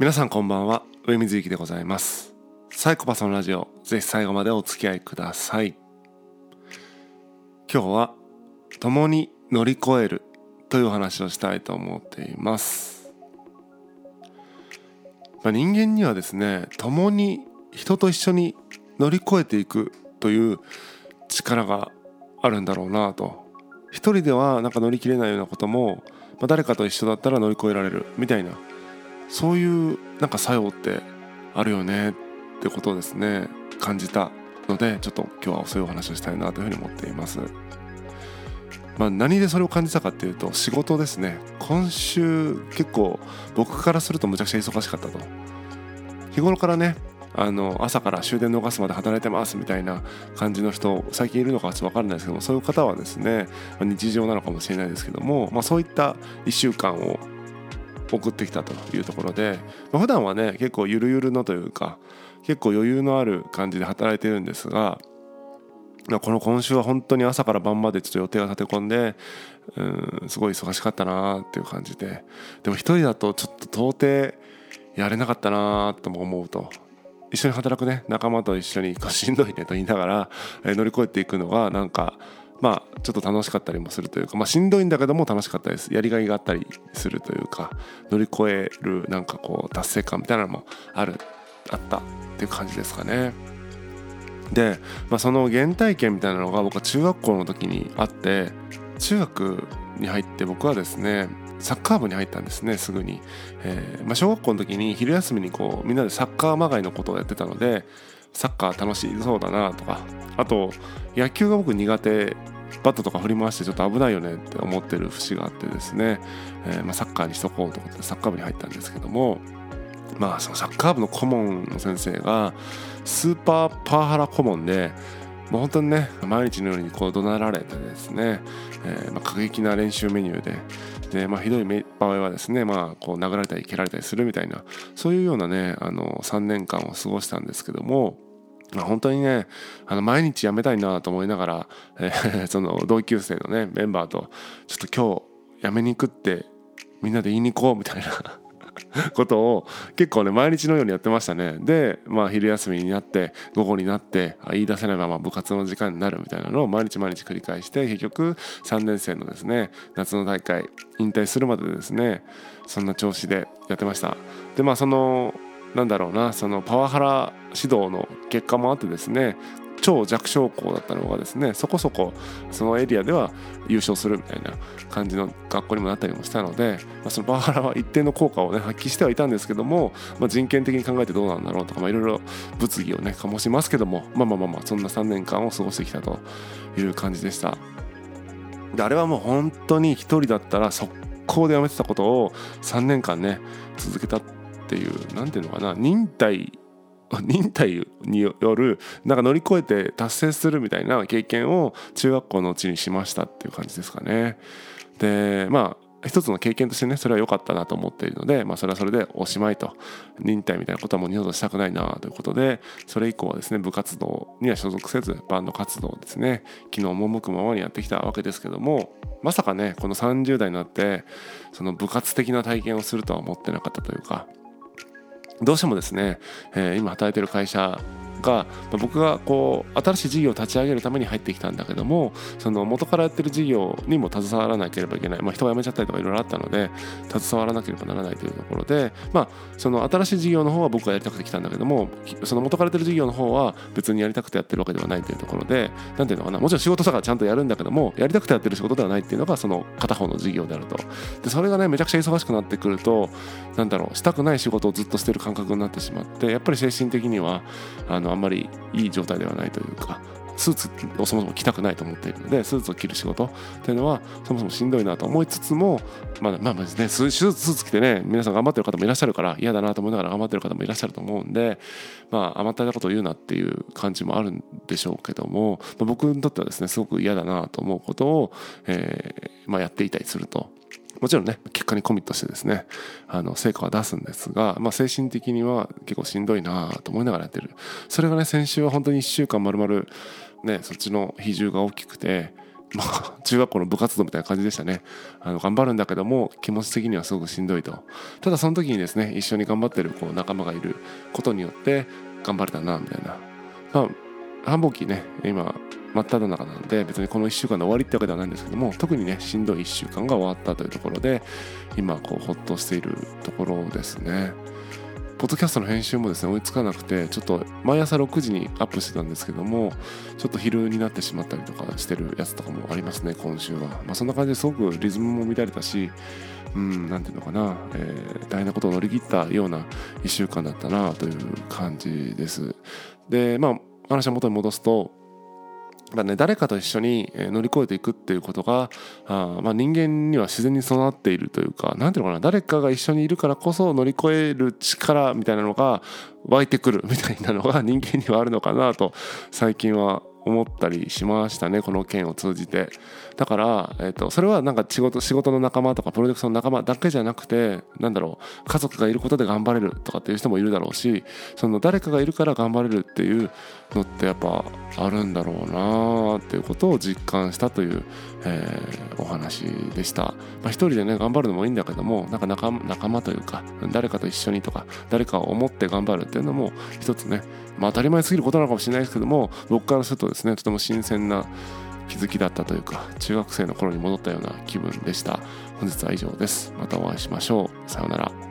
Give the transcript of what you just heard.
皆さんこんばんは。上水幸でございます。サイコパスのラジオぜひ最後までお付き合いください。今日は共に乗り越えるという話をしたいと思っています。まあ、人間にはですね共に人と一緒に乗り越えていくという力があるんだろうなと。一人ではなんか乗り切れないようなことも、まあ、誰かと一緒だったら乗り越えられるみたいなそういうなんか作用ってあるよねってことをですね感じたのでちょっと今日はそういうお話をしたいなというふうに思っています。まあ、何でそれを感じたかっていうと仕事ですね今週結構僕からするとむちゃくちゃ忙しかったと日頃からねあの朝から終電逃すまで働いてますみたいな感じの人最近いるのかちょっと分かんないですけどもそういう方はですね、日常なのかもしれないですけども、まあ、そういった1週間を送ってきたというところで、まあ、普段はね結構ゆるゆるのというか結構余裕のある感じで働いてるんですがこの今週は本当に朝から晩までちょっと予定が立て込んでうんすごい忙しかったなっていう感じででも一人だとちょっと到底やれなかったなとも思うと一緒に働くね仲間と一緒にしんどいねと言いながら、乗り越えていくのがなんかまあちょっと楽しかったりもするというかまあしんどいんだけども楽しかったですやりがいがあったりするというか乗り越えるなんかこう達成感みたいなのもあるあったっていう感じですかね。で、まあ、その原体験みたいなのが僕は中学校の時にあって中学に入って僕はですねサッカー部に入ったんですねすぐに、えーまあ、小学校の時に昼休みにこうみんなでサッカーまがいのことをやってたのでサッカー楽しそうだなとかあと野球が僕苦手バットとか振り回してちょっと危ないよねって思ってる節があってですね、えーまあ、サッカーにしとこうと思ってサッカー部に入ったんですけどもまあそのサッカー部の顧問の先生がスーパーパワハラ顧問でもう本当にね毎日のようにこう怒鳴られてですね、えーまあ、過激な練習メニューでで、まあ、ひどい場合はですね、まあ、こう殴られたり蹴られたりするみたいなそういうようなねあの3年間を過ごしたんですけども。ま、本当にねあの毎日辞めたいなと思いながら、えー、その同級生のねメンバーとちょっと今日辞めに行くってみんなで言いに行こうみたいな ことを結構ね毎日のようにやってましたね。でまあ昼休みになって午後になって言い出せないまま部活の時間になるみたいなのを毎日毎日繰り返して結局3年生のですね夏の大会引退するまでですねそんな調子でやってました。でまあそのなんだろうなそのパワハラ指導の結果もあってですね超弱小校だったのがですねそこそこそのエリアでは優勝するみたいな感じの学校にもなったりもしたので、まあ、そのパワハラは一定の効果をね発揮してはいたんですけども、まあ、人権的に考えてどうなんだろうとかいろいろ物議をね醸しますけどもまあまあまあまあそんな3年間を過ごしてきたという感じでした。であれはもう本当に一人だったら速攻でやめてたことを3年間ね続けたっていう何ていうのかな忍耐 忍耐によるなんか乗り越えて達成するみたいな経験を中学校のうちにしましたっていう感じですかね。でまあ一つの経験としてねそれは良かったなと思っているので、まあ、それはそれでおしまいと忍耐みたいなことはもう二度としたくないなということでそれ以降はですね部活動には所属せずバンド活動をですね昨日赴くままにやってきたわけですけどもまさかねこの30代になってその部活的な体験をするとは思ってなかったというかどうしてもですね、えー、今働いてる会社が僕がこう新しい事業を立ち上げるために入ってきたんだけどもその元からやってる事業にも携わらなければいけない、まあ、人が辞めちゃったりとかいろいろあったので携わらなければならないというところで、まあ、その新しい事業の方は僕がやりたくて来たんだけどもその元からやってる事業の方は別にやりたくてやってるわけではないというところで何ていうのかな？もちろん仕事とかちゃんとやるんだけどもやりたくてやってる仕事ではないっていうのがその片方の事業であると。でそれがねめちゃくちゃ忙しくなってくるとなんだろうしたくない仕事をずっとしてる感覚になってしまってやっぱり精神的にはあのあんまりいい状態ではないというかスーツをそもそも着たくないと思っているのでスーツを着る仕事っていうのはそもそもしんどいなと思いつつもまあまあまあねスーツ着てね皆さん頑張ってる方もいらっしゃるから嫌だなと思いながら頑張ってる方もいらっしゃると思うんでまあ甘ったれたことを言うなっていう感じもあるんでしょうけども、まあ、僕にとってはですねすごく嫌だなと思うことを、えーまあ、やっていたりすると。もちろんね結果にコミットしてですねあの成果は出すんですが、まあ、精神的には結構しんどいなと思いながらやってる。それがね先週は本当に1週間まるまるねそっちの比重が大きくてまあ、中学校の部活動みたいな感じでしたね。あの頑張るんだけども気持ち的にはすごくしんどいと。ただその時にですね一緒に頑張ってるこう仲間がいることによって頑張れたなみたいな。まあ繁忙期ね今真っ只中なので別にこの1週間の終わりってわけではないんですけども特にねしんどい1週間が終わったというところで今こうほっとしているところですね。ポッドキャストの編集もですね追いつかなくてちょっと毎朝6時にアップしてたんですけどもちょっと昼になってしまったりとかしてるやつとかもありますね今週は、まあ、そんな感じですごくリズムも乱れたしうん何ていうのかな、えー、大変なことを乗り切ったような1週間だったなという感じですでまあ話を元に戻すとまあね、誰かと一緒に乗り越えていくっていうことがあ、まあ、人間には自然に備わっているというか何ていうのかな誰かが一緒にいるからこそ乗り越える力みたいなのが湧いてくるみたいなのが人間にはあるのかなと最近は思ったりしましたねこの件を通じて。だから、えーと、それはなんか仕事仕事の仲間とかプロジェクトの仲間だけじゃなくてなんだろう家族がいることで頑張れるとかっていう人もいるだろうしその誰かがいるから頑張れるっていうのってやっぱあるんだろうなっていうことを実感したという、えー、お話でした、まあ、一人でね頑張るのもいいんだけどもなんか仲仲間というか誰かと一緒にとか誰かを思って頑張るっていうのも一つねまあ当たり前すぎることなのかもしれないですけども僕からするとですね。とても新鮮な気づきだったというか中学生の頃に戻ったような気分でした。本日は以上です。またお会いしましょう。さようなら。